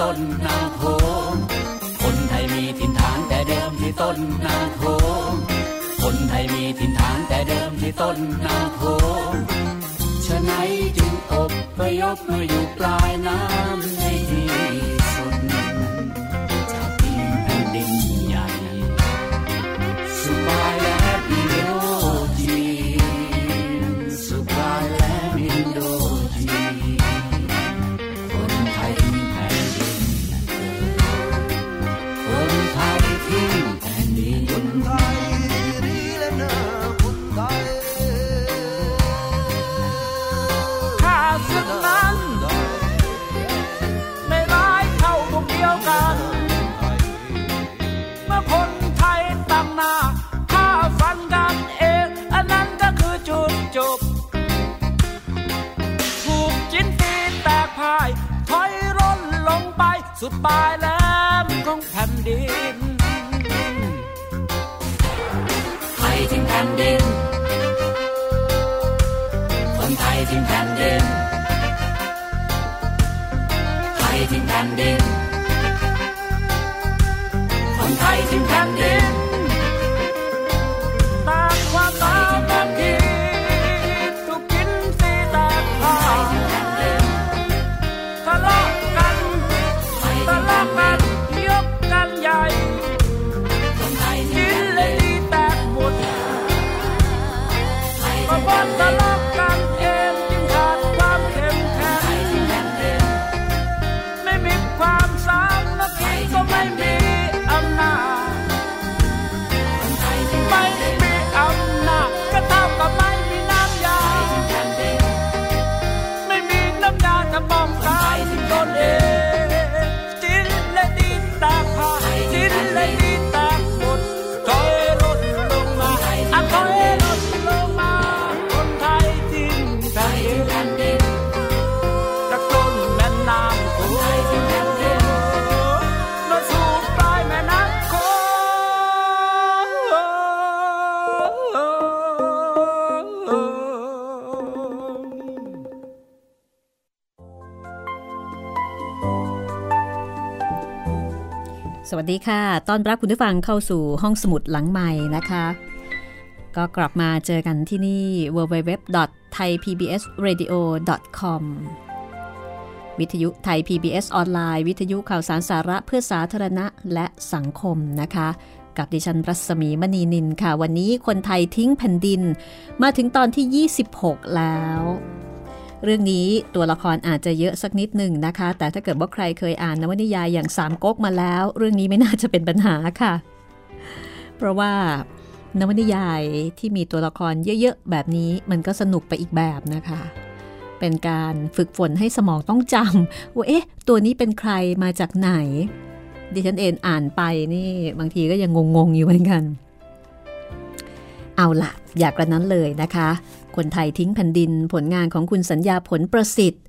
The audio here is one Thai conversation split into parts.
ต้นนาโขงคนไทยมีถิ่นฐานแต่เดิมที่ต้นนาโขงคนไทยมีถิ่นฐานแต่เดิมที่ต้นนาโขงฉะนั้นจึงอบพยพมาอยู่ปลายน้ำในดี สุดปลายแหลมของแผ่นดิน ดีค่ะตอนรับคุณผู้ฟังเข้าสู่ห้องสมุดหลังใหม่นะคะ ก็กลับมาเจอกันที่นี่ www.thaipbsradio.com วิทยุไทย PBS ออนไลน์ วิทยุข่าวสารสาระเพื่อสาธารณะและสังคมนะคะ กับดิฉันรัศมีมณีนินค่ะ วันนี้คนไทยทิ้งแผ่นดิน มาถึงตอนที่ 26 แล้ว เรื่องนี้ตัวละครอาจจะเยอะสักนิดหนึ่งนะคะ แต่ถ้าเกิดว่าใครเคยอ่านนวนิยายอย่างสามก๊กมาแล้ว เรื่องนี้ไม่น่าจะเป็นปัญหาค่ะ เพราะว่านวนิยายที่มีตัวละครเยอะๆแบบนี้มันก็สนุกไปอีกแบบนะคะ เป็นการฝึกฝนให้สมองต้องจำว่าเอ๊ะ ตัวนี้เป็นใครมาจากไหน ดิฉันเองอ่านไปนี่บางทีก็ยังงงๆอยู่เหมือนกัน เอาล่ะอยากกระนั้นเลยนะคะ คนไทยทิ้งแผ่นดินผลงานของคุณสัญญาผลประสิทธิ์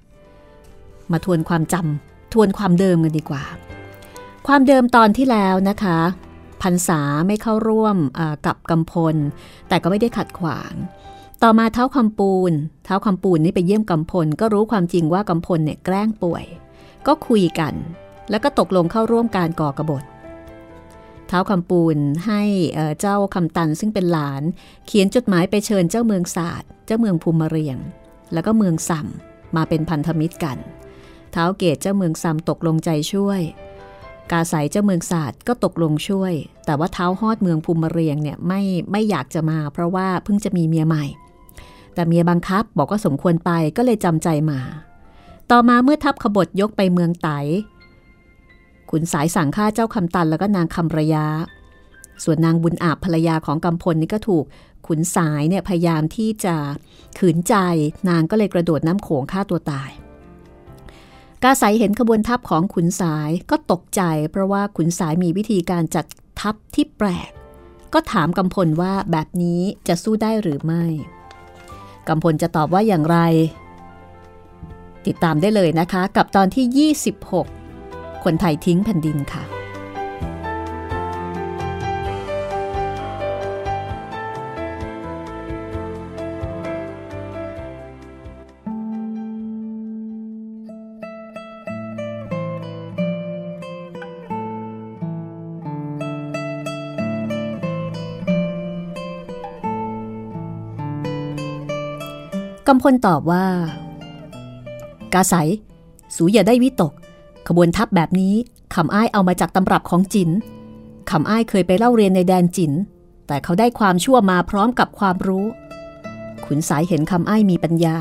มาทวนความจำทวนความเดิมกันดีกว่า ความเดิมตอนที่แล้วนะคะพันษาไม่เข้าร่วมกับกำพล แต่ก็ไม่ได้ขัดขวาง ต่อมาเท้าคำปูน เท้าคำปูนนี่ไปเยี่ยมกำพล ก็รู้ความจริงว่ากำพลเนี่ยแกล้งป่วย ก็คุยกัน แล้วก็ตกลงเข้าร่วมการก่อกบฏ ท้าวคำปูนให้เจ้าคำตันซึ่งเป็นหลาน เขียนจดหมายไปเชิญเจ้าเมืองศาสตร์เจ้าเมืองภูมิเรียง แล้วก็เมืองสัมมาเป็นพันธมิตรกันเท้าเกตเจ้าเมืองซัมตกลงใจช่วย กาสายเจ้าเมืองศาสตร์ก็ตกลงช่วย แต่ว่าเท้าฮอดเมืองภูมิเรียงเนี่ยไม่ไม่อยากจะมา เพราะว่าเพิ่งจะมีเมียใหม่ แต่เมียบังคับบอกว่าสมควรไปก็เลยจำใจมา ต่อมาเมื่อทัพขบฏยกไปเมืองไต ขุนสายสั่งฆ่าเจ้าคำตันแล้วก็นางคำระยาส่วนนางบุญอาบภรรยาของกำพลนี่ก็ถูกขุนสายเนี่ยพยายามที่จะขืนใจนางก็เลยกระโดดน้ำโขงฆ่าตัวตาย กาสายเห็นขบวนทัพของขุนสายก็ตกใจ เพราะว่าขุนสายมีวิธีการจัดทัพที่แปลก ก็ถามกำพลว่าแบบนี้จะสู้ได้หรือไม่กำพลจะตอบว่าอย่างไร ติดตามได้เลยนะคะกับตอนที่ 26 คนไทยทิ้งแผ่นดินค่ะ กำพลตอบว่ากาใสสูอย่าได้วิตก ขบวนทัพแบบนี้คำอ้ายเอามาจากตำรับของจินคำอ้ายเคยไปเล่าเรียนในแดนจิน แต่เขาได้ความชั่วมาพร้อมกับความรู้ ขุนสายเห็นคำอ้ายมีปัญญา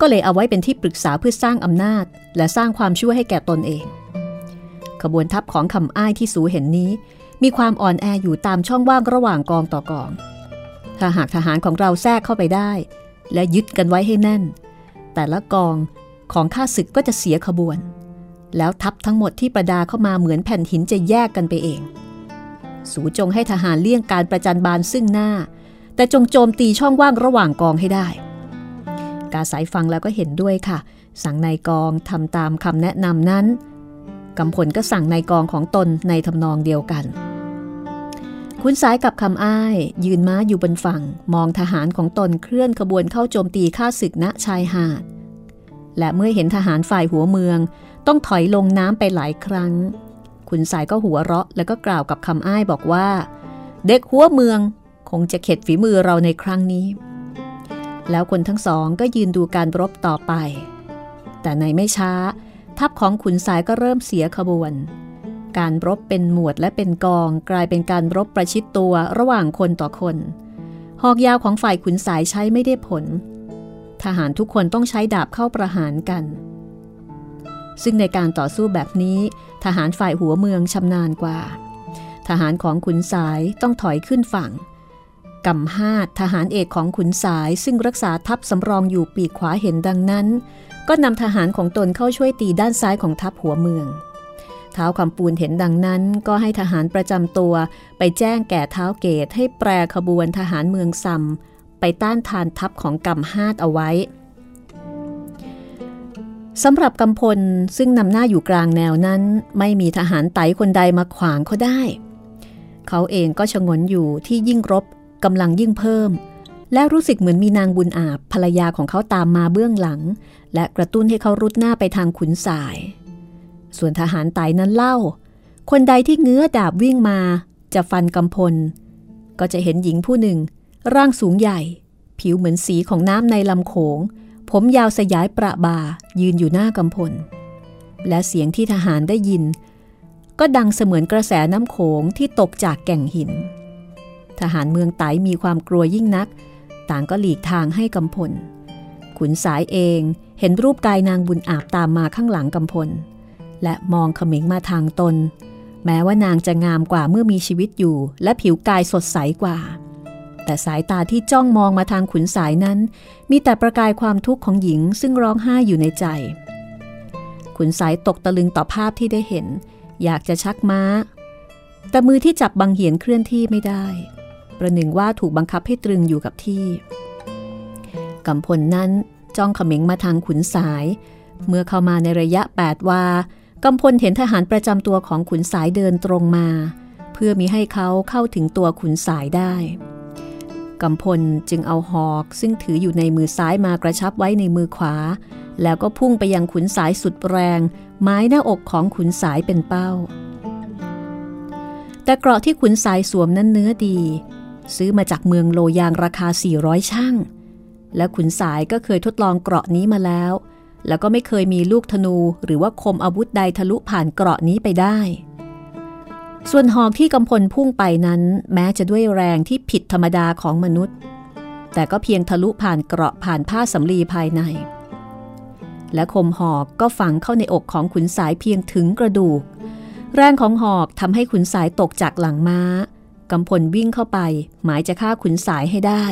ก็เลยเอาไว้เป็นที่ปรึกษาเพื่อสร้างอำนาจ และสร้างความชั่วให้แก่ตนเอง ขบวนทัพของคำอ้ายที่สูเห็นนี้ มีความอ่อนแออยู่ตามช่องว่างระหว่างกองต่อกอง ถ้าหากทหารของเราแทรกเข้าไปได้ และยึดกันไว้ให้แน่น แต่ละกองของข้าศึกก็จะเสียขบวน แล้วทัพทั้งหมดที่ประดาเข้ามาเหมือนแผ่นหินจะแยกกันไปเอง สูจงให้ทหารเลี่ยงการประจันบานซึ่งหน้า แต่จงโจมตีช่องว่างระหว่างกองให้ได้ กาสายฟังแล้วก็เห็นด้วยค่ะ สั่งนายกองทำตามคำแนะนำนั้นกำพลก็สั่งนายกองของตนในทำนองเดียวกันคุณสายกับคำอ้าย ยืนม้าอยู่บนฝั่ง มองทหารของตนเคลื่อนขบวนเข้าโจมตีข้าศึกณชายหาด และเมื่อเห็นทหารฝ่ายหัวเมือง ต้องถอยลงน้ำไปหลายครั้งคุณสายก็หัวเราะแล้วก็กล่าวกับคำอ้ายบอกว่า เด็กหัวเมืองคงจะเข็ดฝีมือเราในครั้งนี้ แล้วคนทั้งสองก็ยืนดูการรบต่อไป แต่ในไม่ช้า ทัพของขุนสายก็เริ่มเสียขบวน การรบเป็นหมวดและเป็นกอง กลายเป็นการรบประชิดตัวระหว่างคนต่อคน หอกยาวของฝ่ายขุนสายใช้ไม่ได้ผล ทหารทุกคนต้องใช้ดาบเข้าประหารกัน ซึ่งในการต่อสู้แบบนี้ทหารฝ่ายหัวเมืองชำนาญกว่า ทหารของขุนสายต้องถอยขึ้นฝั่งกำฮาดทหารเอกของขุนสายซึ่งรักษาทัพสำรองอยู่ปีกขวาเห็นดังนั้น ก็นำทหารของตนเข้าช่วยตีด้านซ้ายของทัพหัวเมืองเท้าคำปูนเห็นดังนั้นก็ให้ทหารประจำตัวไปแจ้งแก่เท้าเกตให้แปรขบวนทหารเมืองซัมไปต้านทานทัพของกำฮาดเอาไว้ สำหรับกำพลซึ่งนำหน้าอยู่กลางแนวนั้น ไม่มีทหารไตคนใดมาขวางเขาได้ เขาเองก็ชงนอยู่ที่ยิ่งรบกำลังยิ่งเพิ่ม และรู้สึกเหมือนมีนางบุญอาบภรรยาของเขาตามมาเบื้องหลัง และกระตุ้นให้เขารุดหน้าไปทางขุนสาย ส่วนทหารไตนั้นเล่า คนใดที่เงื้อดาบวิ่งมา จะฟันกำพล ก็จะเห็นหญิงผู้หนึ่ง ร่างสูงใหญ่ ผิวเหมือนสีของน้ำในลำโขง ผมยาวสยายประบายืนอยู่หน้ากำพล และเสียงที่ทหารได้ยิน ก็ดังเสมือนกระแสน้ำโขงที่ตกจากแก่งหิน ทหารเมืองไตมีความกลัวยิ่งนัก ต่างก็หลีกทางให้กำพล ขุนสายเองเห็นรูปกายนางบุญอาบตามมาข้างหลังกำพล และมองเขมิงมาทางตน แม้ว่านางจะงามกว่าเมื่อมีชีวิตอยู่ และผิวกายสดใสกว่า แต่สายตาที่จ้องมองมาทางขุนสายนั้น มีแต่ประกายความทุกข์ของหญิงซึ่งร้องไห้อยู่ในใจ ขุนสายตกตะลึงต่อภาพที่ได้เห็น อยากจะชักม้า แต่มือที่จับบังเหียนเคลื่อนที่ไม่ได้ ประหนึ่งว่าถูกบังคับให้ตรึงอยู่กับที่กำพลนั้นจ้องเขม็งมาทางขุนสาย เมื่อเข้ามาในระยะ 8 วากำพลเห็นทหารประจำตัวของขุนสายเดินตรงมา เพื่อมีให้เขาเข้าถึงตัวขุนสายได้ กำพลจึงเอาหอกซึ่งถืออยู่ในมือซ้ายมากระชับไว้ในมือขวา แล้วก็พุ่งไปยังขุนสายสุดแรง ไม้หน้าอกของขุนสายเป็นเป้า แต่เกราะที่ขุนสายสวมนั้นเนื้อดี ซื้อมาจากเมืองโลยางราคา 400 ช่าง และขุนสายก็เคยทดลองเกราะนี้มาแล้ว แล้วก็ไม่เคยมีลูกธนูหรือว่าคมอาวุธใดทะลุผ่านเกราะนี้ไปได้ ส่วนหอกที่กำพลพุ่งไปนั้น แม้จะด้วยแรงที่ผิดธรรมดาของมนุษย์ แต่ก็เพียงทะลุผ่านเกราะผ่านผ้าสำลีภายใน และคมหอกก็ฝังเข้าในอกของขุนสายเพียงถึงกระดูก แรงของหอกทำให้ขุนสายตกจากหลังม้ากำพลวิ่งเข้าไป หมายจะฆ่าขุนสายให้ได้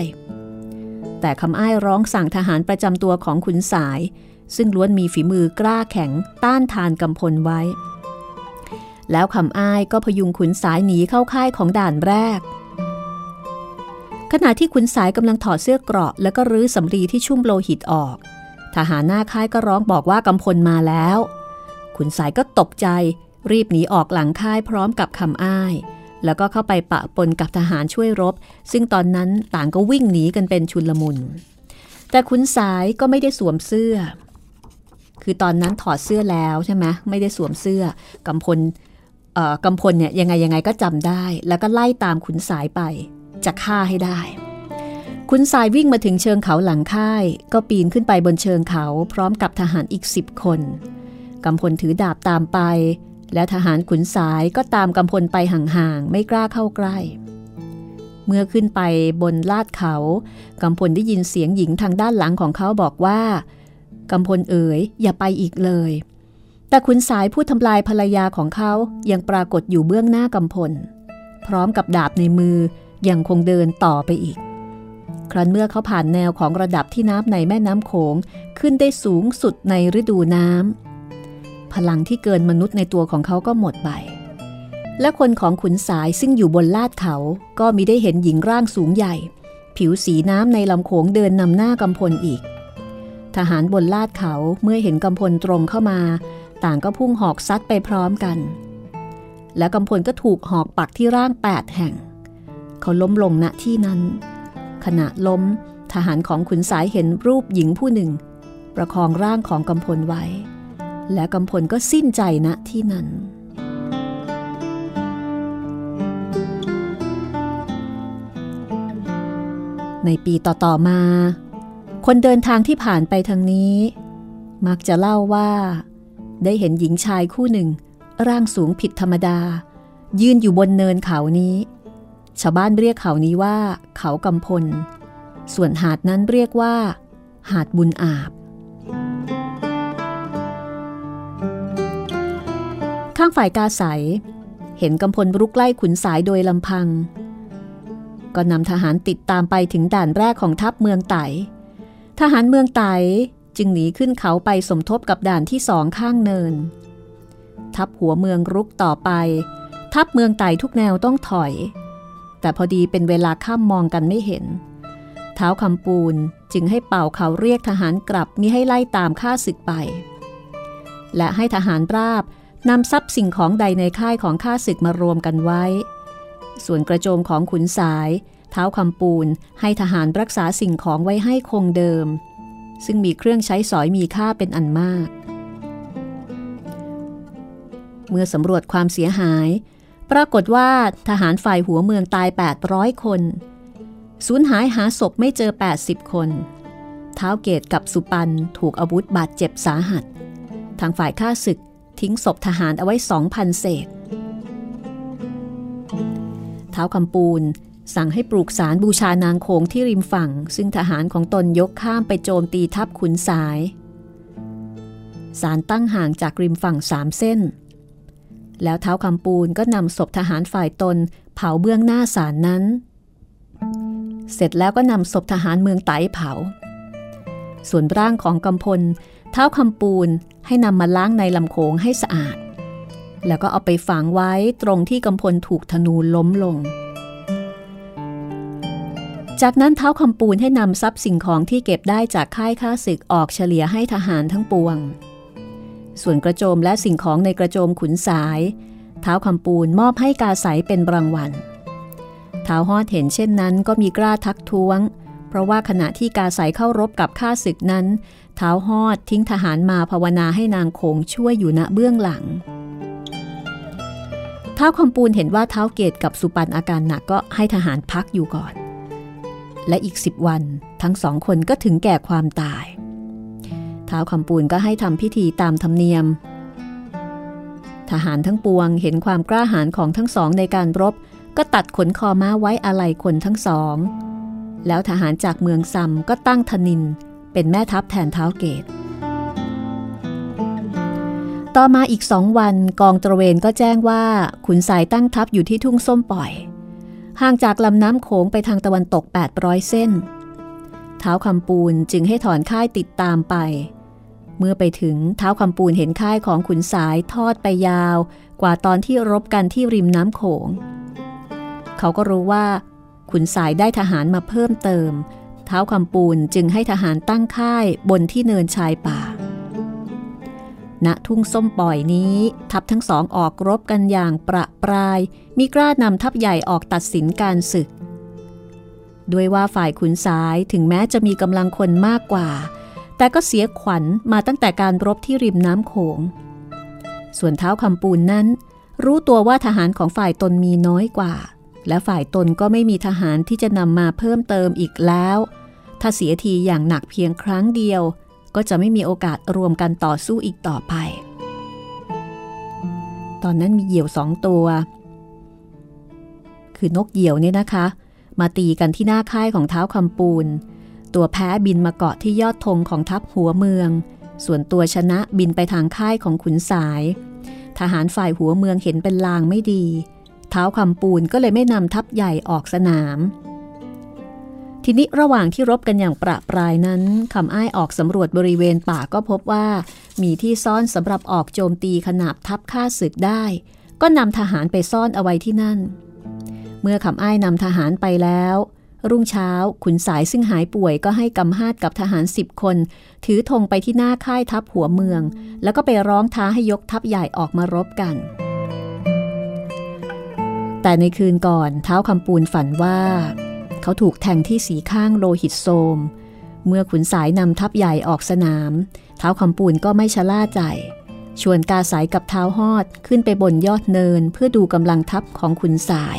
แต่คำอ้ายร้องสั่งทหารประจำตัวของขุนสาย ซึ่งล้วนมีฝีมือกล้าแข็งต้านทานกำพลไว้ แล้วคำอ้ายก็พยุงขุนสายหนีเข้าค่ายของด่านแรก ขณะที่ขุนสายกำลังถอดเสื้อเกราะ แล้วก็รื้อสำรีที่ชุ่มโลหิตออก ทหารหน้าค่ายก็ร้องบอกว่ากำพลมาแล้ว ขุนสายก็ตกใจ รีบหนีออกหลังค่ายพร้อมกับคำอ้าย แล้วก็เข้าไปปะปนกับทหารช่วยรบ ซึ่งตอนนั้นต่างก็วิ่งหนีกันเป็นชุนลมุน แต่ขุนสายก็ไม่ได้สวมเสื้อ คือตอนนั้นถอดเสื้อแล้วใช่ไหมไม่ได้สวมเสื้อกำพล กำพลเนี่ยยังไงยังไงก็จำได้ แล้วก็ไล่ตามขุนสายไป จะฆ่าให้ได้ ขุนสายวิ่งมาถึงเชิงเขาหลังค่าย ก็ปีนขึ้นไปบนเชิงเขาพร้อมกับทหารอีกสิบคนกำพลถือดาบตามไป และทหารขุนสายก็ตามกำพลไปห่างๆไม่กล้าเข้าใกล้ เมื่อขึ้นไปบนลาดเขากำพลได้ยินเสียงหญิงทางด้านหลังของเขาบอกว่ากำพลเอ๋ยอย่าไปอีกเลย แต่ขุนสายผู้ทำลายภรรยาของเขายังปรากฏอยู่เบื้องหน้ากำพล พร้อมกับดาบในมือยังคงเดินต่อไปอีก ครั้นเมื่อเขาผ่านแนวของระดับที่น้ำในแม่น้ำโขงขึ้นได้สูงสุดในฤดูน้ำพลังที่เกินมนุษย์ในตัวของเขาก็หมดไป และคนของขุนสายซึ่งอยู่บนลาดเขาก็มิได้เห็นหญิงร่างสูงใหญ่ ผิวสีน้ำในลำโขงเดินนำหน้ากำพลอีก ทหารบนลาดเขาเมื่อเห็นกำพลตรงเข้ามา ต่างก็พุ่งหอกซัดไปพร้อมกัน และกำพลก็ถูกหอกปักที่ร่างแปดแห่ง เขาล้มลงณที่นั้น ขณะล้มทหารของขุนสายเห็นรูปหญิงผู้หนึ่ง ประคองร่างของกำพลไว้ และกำพลก็สิ้นใจณที่นั้น ในปีต่อๆมา คนเดินทางที่ผ่านไปทางนี้ มักจะเล่าว่า ได้เห็นหญิงชายคู่หนึ่ง ร่างสูงผิดธรรมดา ยืนอยู่บนเนินเขานี้ ชาวบ้านเรียกเขานี้ว่า เขากำพล ส่วนหาดนั้นเรียกว่า หาดบุญอาบ ข้างฝ่ายกาใสเห็นกำพลรุกไล่ขุนสายโดยลำพัง ก็นำทหารติดตามไปถึงด่านแรกของทัพเมืองไตทหารเมืองไต จึงหนีขึ้นเขาไปสมทบกับด่านที่สองข้างเนิน ทัพหัวเมืองรุกต่อไป ทัพเมืองไต่ทุกแนวต้องถอย แต่พอดีเป็นเวลาข้ามมองกันไม่เห็น เท้าคำปูนจึงให้เป่าเขาเรียกทหารกลับมิให้ไล่ตามข้าศึกไป และให้ทหารราบนำทรัพย์สิ่งของใดในค่ายของข้าศึกมารวมกันไว้ ส่วนกระโจมของขุนสาย เท้าคำปูนให้ทหารรักษาสิ่งของไว้ให้คงเดิม ซึ่งมีเครื่องใช้สอยมีค่าเป็นอันมาก เมื่อสำรวจความเสียหาย ปรากฏว่าทหารฝ่ายหัวเมืองตาย 800 คนสูญหายหาศพไม่เจอ 80 คน เท้าเกตกับสุปันถูกอาวุธบาดเจ็บสาหัส ทางฝ่ายข้าศึกทิ้งศพทหารเอาไว้ 2,000 เศษ เท้าคำปูน สั่งให้ปลูกสารบูชานางโคงที่ริมฝั่ง ซึ่งทหารของตนยกข้ามไปโจมตีทัพขุนสาย สารตั้งห่างจากริมฝั่งสามเส้น แล้วเท้าคำปูนก็นำศพทหารฝ่ายตนเผาเบื้องหน้าสารนั้น เสร็จแล้วก็นำศพทหารเมืองไตเผา ส่วนร่างของกำพล เท้าคำปูนให้นำมาล้างในลำโขงให้สะอาด แล้วก็เอาไปฝังไว้ตรงที่กำพลถูกธนูล้มลง จากนั้นเท้าคำปูนให้นำทรัพย์สิ่งของที่เก็บได้จากค่ายค้าศึกออกเฉลี่ยให้ทหารทั้งปวง ส่วนกระโจมและสิ่งของในกระโจมขุนสาย เท้าคำปูนมอบให้กาสายเป็นรางวัลเท้าฮอดเห็นเช่นนั้นก็มีกล้าทักท้วง เพราะว่าขณะที่กาสายเข้ารบกับข้าศึกนั้น เท้าฮอดทิ้งทหารมาภาวนาให้นางโขงช่วยอยู่ณเบื้องหลังเท้าคำปูนเห็นว่าเท้าเกตกับสุปันอาการหนักก็ให้ทหารพักอยู่ก่อน และอีกสิบวัน ทั้งสองคนก็ถึงแก่ความตายท้าวคำปูนก็ให้ทำพิธีตามธรรมเนียม ทหารทั้งปวงเห็นความกล้าหาญของทั้งสองในการรบ ก็ตัดขนคอม้าไว้อาลัยคนทั้งสอง แล้วทหารจากเมืองซัมก็ตั้งธนิน เป็นแม่ทัพแทนเท้าเกตต่อมาอีกสองวันกองตระเวนก็แจ้งว่าขุนสายตั้งทัพอยู่ที่ทุ่งส้มปล่อย ห่างจากลำน้ำโขงไปทางตะวันตก 800 เส้น เท้าคำปูนจึงให้ถอนค่ายติดตามไป เมื่อไปถึงเท้าคำปูนเห็นค่ายของขุนสายทอดไปยาว กว่าตอนที่รบกันที่ริมน้ำโขง เขาก็รู้ว่า ขุนสายได้ทหารมาเพิ่มเติม เท้าคำปูนจึงให้ทหารตั้งค่ายบนที่เนินชายป่า ณทุ่งส้มปล่อยนี้ ทัพทั้งสองออกรบกันอย่างประปราย มีกล้านำทัพใหญ่ออกตัดสินการศึก ด้วยว่าฝ่ายขุนสายถึงแม้จะมีกำลังคนมากกว่า แต่ก็เสียขวัญมาตั้งแต่การรบที่ริมน้ำโขง ส่วนเท้าคำปูนนั้น รู้ตัวว่าทหารของฝ่ายตนมีน้อยกว่า และฝ่ายตนก็ไม่มีทหารที่จะนำมาเพิ่มเติมอีกแล้ว ถ้าเสียทีอย่างหนักเพียงครั้งเดียว ก็จะไม่มีโอกาสรวมกันต่อสู้อีกต่อไป ตอนนั้นมีเหยี่ยวสองตัว คือนกเหยี่ยวเนี่ยนะคะ มาตีกันที่หน้าค่ายของเท้าคำปูน ตัวแพ้บินมาเกาะที่ยอดธงของทัพหัวเมือง ส่วนตัวชนะบินไปทางค่ายของขุนสาย ทหารฝ่ายหัวเมืองเห็นเป็นลางไม่ดี เท้าคำปูนก็เลยไม่นำทัพใหญ่ออกสนาม ทีนี้ระหว่างที่รบกันอย่างประปรายนั้นคำอ้ายออกสำรวจบริเวณป่าก็พบว่า มีที่ซ่อนสำหรับออกโจมตีขนาบทัพข้าศึกได้ ก็นำทหารไปซ่อนเอาไว้ที่นั่น เมื่อคำอ้ายนำทหารไปแล้ว รุ่งเช้าขุนสายซึ่งหายป่วยก็ให้กำฮาดกับทหารสิบคน ถือธงไปที่หน้าค่ายทัพหัวเมือง แล้วก็ไปร้องท้าให้ยกทัพใหญ่ออกมารบกัน แต่ในคืนก่อนเท้าคำปูนฝันว่า เขาถูกแทงที่สีข้างโลหิตโซมเมื่อขุนสายนำทัพใหญ่ออกสนาม เท้าคำปูนก็ไม่ชะล่าใจ ชวนกาสายกับเท้าหอดขึ้นไปบนยอดเนินเพื่อดูกำลังทัพของขุนสาย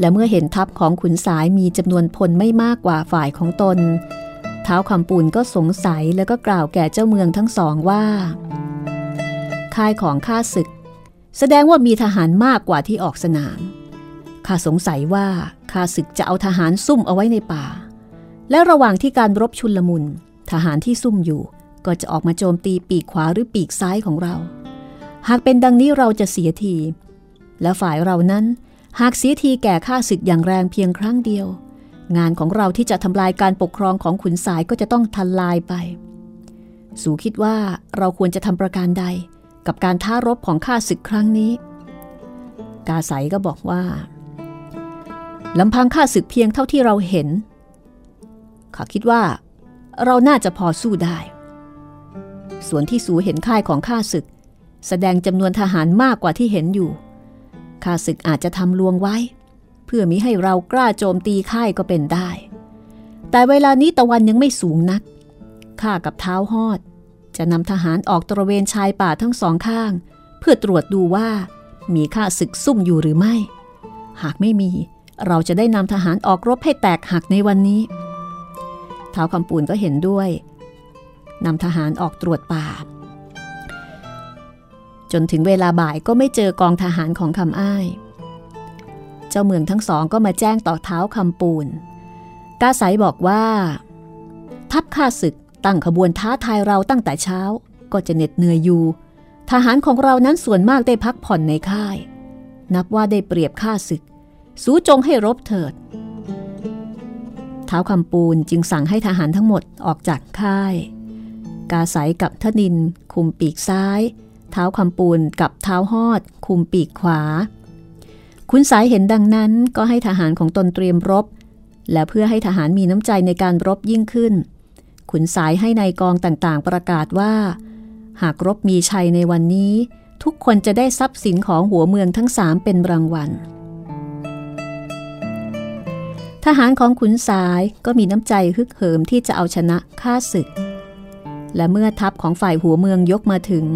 และเมื่อเห็นทัพของขุนสายมีจำนวนพลไม่มากกว่าฝ่ายของตน เท้าคำปูนก็สงสัยแล้วก็กล่าวแก่เจ้าเมืองทั้งสองว่า ค่ายของข้าศึก แสดงว่ามีทหารมากกว่าที่ออกสนาม ข้าสงสัยว่าข้าศึกจะเอาทหารซุ่มเอาไว้ในป่า และระหว่างที่การรบชุนลมุน ทหารที่ซุ่มอยู่ ก็จะออกมาโจมตีปีกขวาหรือปีกซ้ายของเรา หากเป็นดังนี้เราจะเสียที และฝ่ายเรานั้น หากเสียทีแก่ข้าศึกอย่างแรงเพียงครั้งเดียว งานของเราที่จะทำลายการปกครองของขุนสายก็จะต้องทันลายไป สูคิดว่าเราควรจะทำประการใด กับการท้ารบของข้าศึกครั้งนี้ กาไสก็บอกว่า ลำพังข้าศึกเพียงเท่าที่เราเห็นข้าคิดว่า เราน่าจะพอสู้ได้ ส่วนที่สูเห็นค่ายของข้าศึก แสดงจำนวนทหารมากกว่าที่เห็นอยู่ข้าศึกอาจจะทำลวงไว้ เพื่อมิให้เรากล้าโจมตีค่ายก็เป็นได้ แต่เวลานี้ตะวันยังไม่สูงนักข้ากับเท้าหอด จะนำทหารออกตระเวนชายป่าทั้งสองข้าง เพื่อตรวจดูว่ามีข้าศึกซุ่มอยู่หรือไม่ หากไม่มี เราจะได้นำทหารออกรบให้แตกหักในวันนี้เท้าคำปูนก็เห็นด้วยนำทหารออกตรวจป่า จนถึงเวลาบ่ายก็ไม่เจอกองทหารของคำอ้าย เจ้าเมืองทั้งสองก็มาแจ้งต่อเท้าคำปูน กาไสบอกว่า ทัพข้าศึกตั้งขบวนท้าทายเราตั้งแต่เช้า ก็จะเหน็ดเหนื่อยอยู่ ทหารของเรานั้นส่วนมากได้พักผ่อนในค่าย นับว่าได้เปรียบข้าศึก สู้จงให้รบเถิดเท้าคำปูนจึงสั่งให้ทหารทั้งหมดออกจากค่าย กาไสกับทนิน คุมปีกซ้าย เท้าคำปูนกับเท้าหอด คุมปีกขวา คุณสายเห็นดังนั้นก็ให้ทหารของตนเตรียมรบ และเพื่อให้ทหารมีน้ำใจในการรบยิ่งขึ้น ขุนสายให้ในายกองต่างๆ ประกาศว่า หากรบมีชัยในวันนี้ ทุกคนจะได้ทรัพย์สินของหัวเมืองทั้งสามเป็นรางวัล ทหารของขุนสายก็มีน้ำใจฮึกเหิมที่จะเอาชนะข้าศึก และเมื่อทัพของฝ่ายหัวเมืองยกมาถึง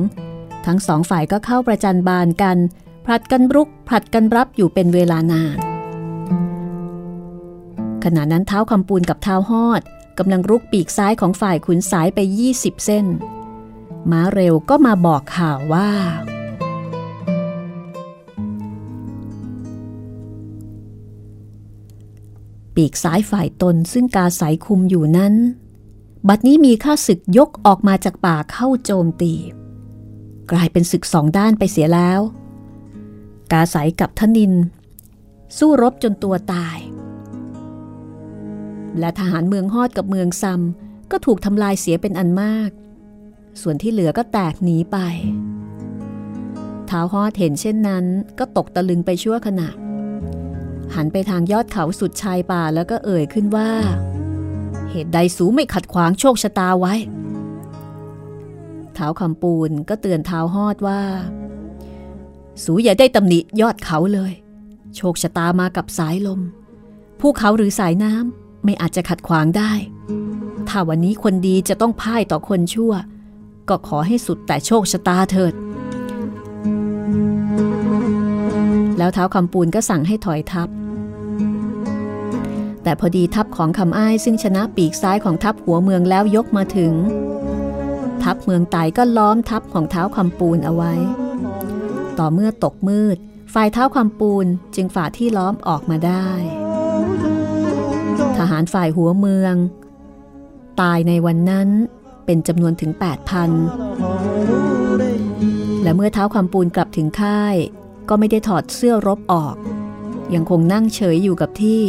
ทั้งสองฝ่ายก็เข้าประจันบานกัน ผลัดกันรุกผลัดกันรับอยู่เป็นเวลานาน ขณะนั้นเท้าคำปูนกับเท้าหอดกำลังรุกปีกซ้ายของฝ่ายขุนสายไป 20 เส้น ม้าเร็วก็มาบอกข่าวว่า ปีกซ้ายฝ่ายตนซึ่งกาสายคุมอยู่นั้น บัดนี้มีข้าศึกยกออกมาจากป่าเข้าโจมตี กลายเป็นศึกสองด้านไปเสียแล้ว กาสายกับทนิน สู้รบจนตัวตาย และทหารเมืองฮอดกับเมืองซัมก็ถูกทำลายเสียเป็นอันมาก ส่วนที่เหลือก็แตกหนีไปท้าวฮอดเห็นเช่นนั้นก็ตกตะลึงไปชั่วขณะ หันไปทางยอดเขาสุดชายป่าแล้วก็เอ่ยขึ้นว่า เหตุใดสูไม่ขัดขวางโชคชะตาไว้เท้าคำปูนก็เตือนเท้าฮอดว่า สูอย่าได้ตำหนิยอดเขาเลย โชคชะตามากับสายลม ภูเขาหรือสายน้ำไม่อาจจะขัดขวางได้ ถ้าวันนี้คนดีจะต้องพ่ายต่อคนชั่ว ก็ขอให้สุดแต่โชคชะตาเถิด แล้วเท้าคำปูนก็สั่งให้ถอยทัพ แต่พอดีทัพของคำอ้ายซึ่งชนะปีกซ้ายของทัพหัวเมืองแล้วยกมาถึง ทัพเมืองไต่ก็ล้อมทัพของเท้าคำปูนเอาไว้ ต่อเมื่อตกมืด ฝ่ายเท้าคำปูนจึงฝ่าที่ล้อมออกมาได้ ทหารฝ่ายหัวเมือง ตายในวันนั้นเป็นจำนวนถึง 8,000และเมื่อเท้าคำปูนกลับถึงค่าย ก็ไม่ได้ถอดเสื้อรบออก ยังคงนั่งเฉยอยู่กับที่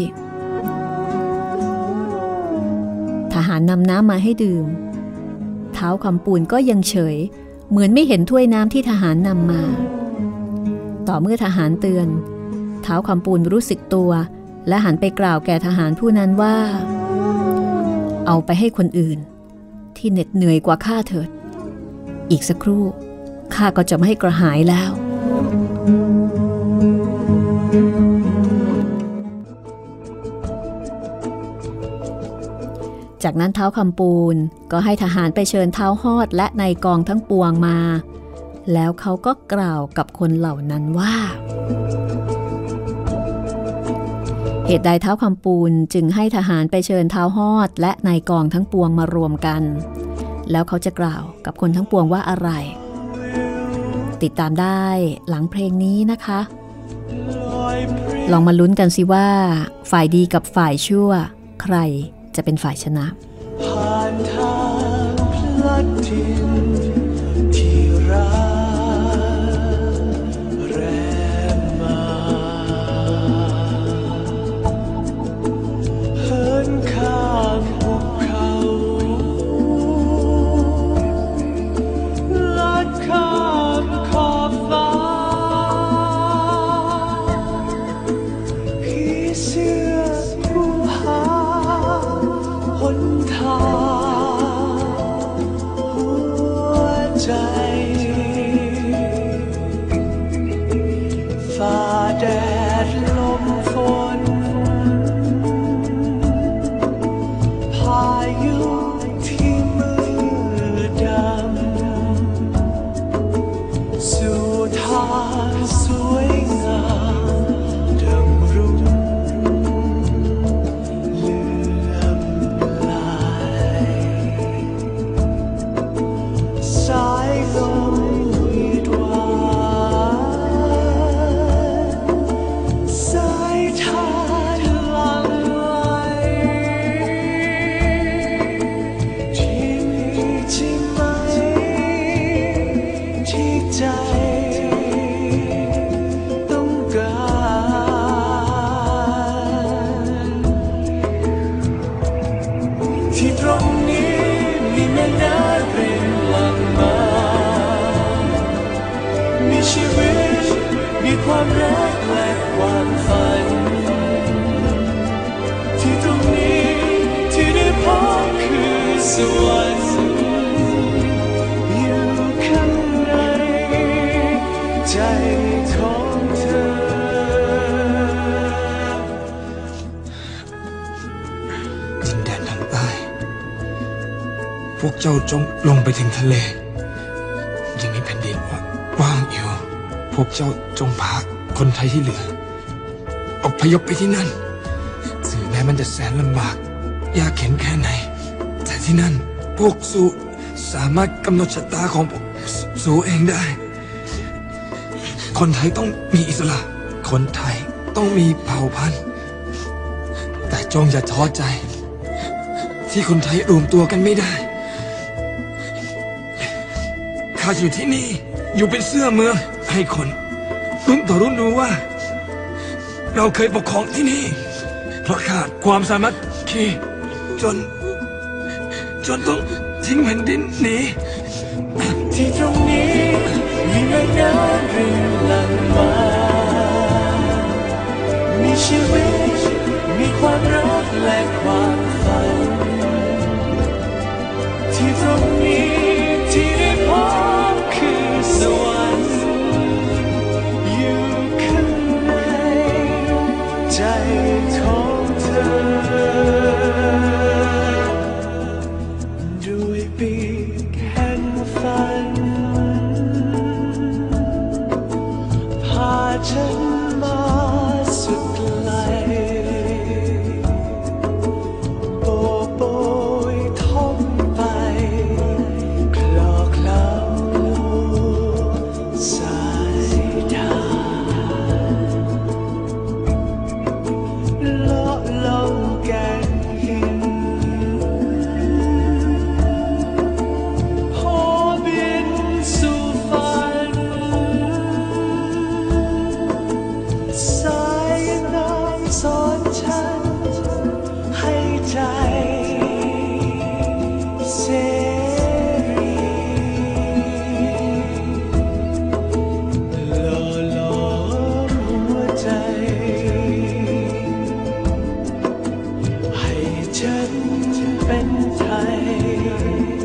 ทหารนำน้ำมาให้ดื่ม เท้าคำปูนก็ยังเฉย เหมือนไม่เห็นถ้วยน้ำที่ทหารนำมา ต่อเมื่อทหารเตือน เท้าคำปูนรู้สึกตัว และหันไปกล่าวแก่ทหารผู้นั้นว่า เอาไปให้คนอื่น ที่เหน็ดเหนื่อยกว่าข้าเถิด อีกสักครู่ข้าก็จะไม่ให้กระหายแล้ว จากนั้นเท้าคำปูนก็ให้ทหารไปเชิญเท้าหอดและนายกองทั้งปวงมา แล้วเขาก็กล่าวกับคนเหล่านั้นว่า เหตุใดเท้าคำปูนจึงให้ทหารไปเชิญเท้าหอดและนายกองทั้งปวงมารวมกัน แล้วเขาจะกล่าวกับคนทั้งปวงว่าอะไร ติดตามได้หลังเพลงนี้นะคะ ลองมาลุ้นกันสิว่า ฝ่ายดีกับฝ่ายชั่ว ใคร จะเป็นฝ่ายชนะผ่านทางพลัดถิ่น จงลงไปถึงทะเล ยังมีแผ่นดินว่างอยู่ พวกเจ้าจงพาคนไทยที่เหลืออพยพไปที่นั่นถึงแม้มันจะแสนลำบาก ยากเข็นแค่ไหน แต่ที่นั่นพวกสูสามารถกำหนดชะตาของพวกสูสูเองได้ คนไทยต้องมีอิสระ คนไทยต้องมีเผ่าพันธุ์ แต่จงอย่าท้อใจ ที่คนไทยรวมตัวกันไม่ได้ อยู่ที่นี่ อยู่เป็นเสื้อเมือง ให้คนรุ่นต่อรุ่นรู้ว่า เราเคยปกครองที่นี่ เพราะขาดความสามัคคีจน จนต้องทิ้งแผ่นดินหนีที่ตรงนี้มีแม่น้ำรินหลั่งมามีชีวิต มีความรักและความ เป็นไทย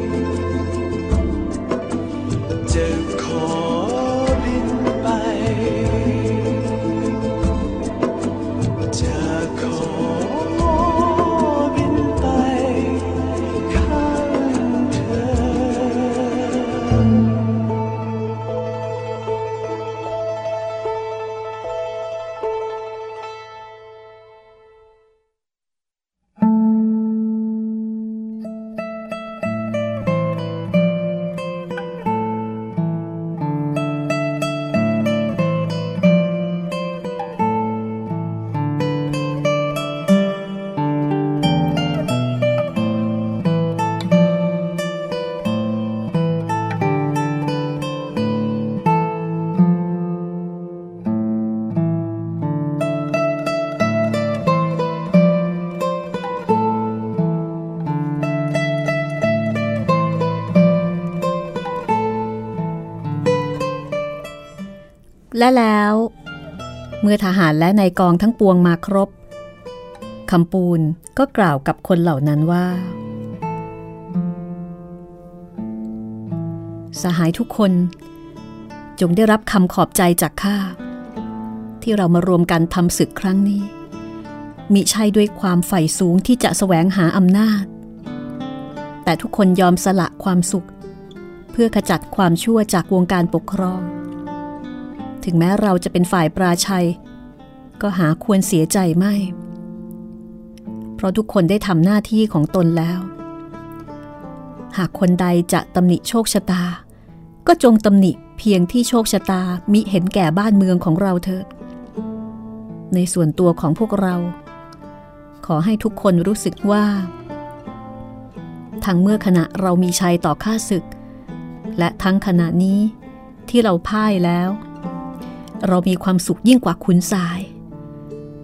และแล้ว เมื่อทหารและนายกองทั้งปวงมาครบคำปูนก็กล่าวกับคนเหล่านั้นว่า สหายทุกคน จงได้รับคำขอบใจจากข้าที่เรามารวมกันทำศึกครั้งนี้ มิใช่ด้วยความใฝ่สูงที่จะแสวงหาอำนาจ แต่ทุกคนยอมสละความสุข เพื่อขจัดความชั่วจากวงการปกครอง ถึงแม้เราจะเป็นฝ่ายปราชัย ก็หาควรเสียใจไม่ เพราะทุกคนได้ทำหน้าที่ของตนแล้ว หากคนใดจะตำหนิโชคชะตา ก็จงตำหนิเพียงที่โชคชะตามิเห็นแก่บ้านเมืองของเราเถิด ในส่วนตัวของพวกเรา ขอให้ทุกคนรู้สึกว่า ทั้งเมื่อขณะเรามีชัยต่อข้าศึก และทั้งขณะนี้ที่เราพ่ายแล้ว เรามีความสุขยิ่งกว่าขุนสาย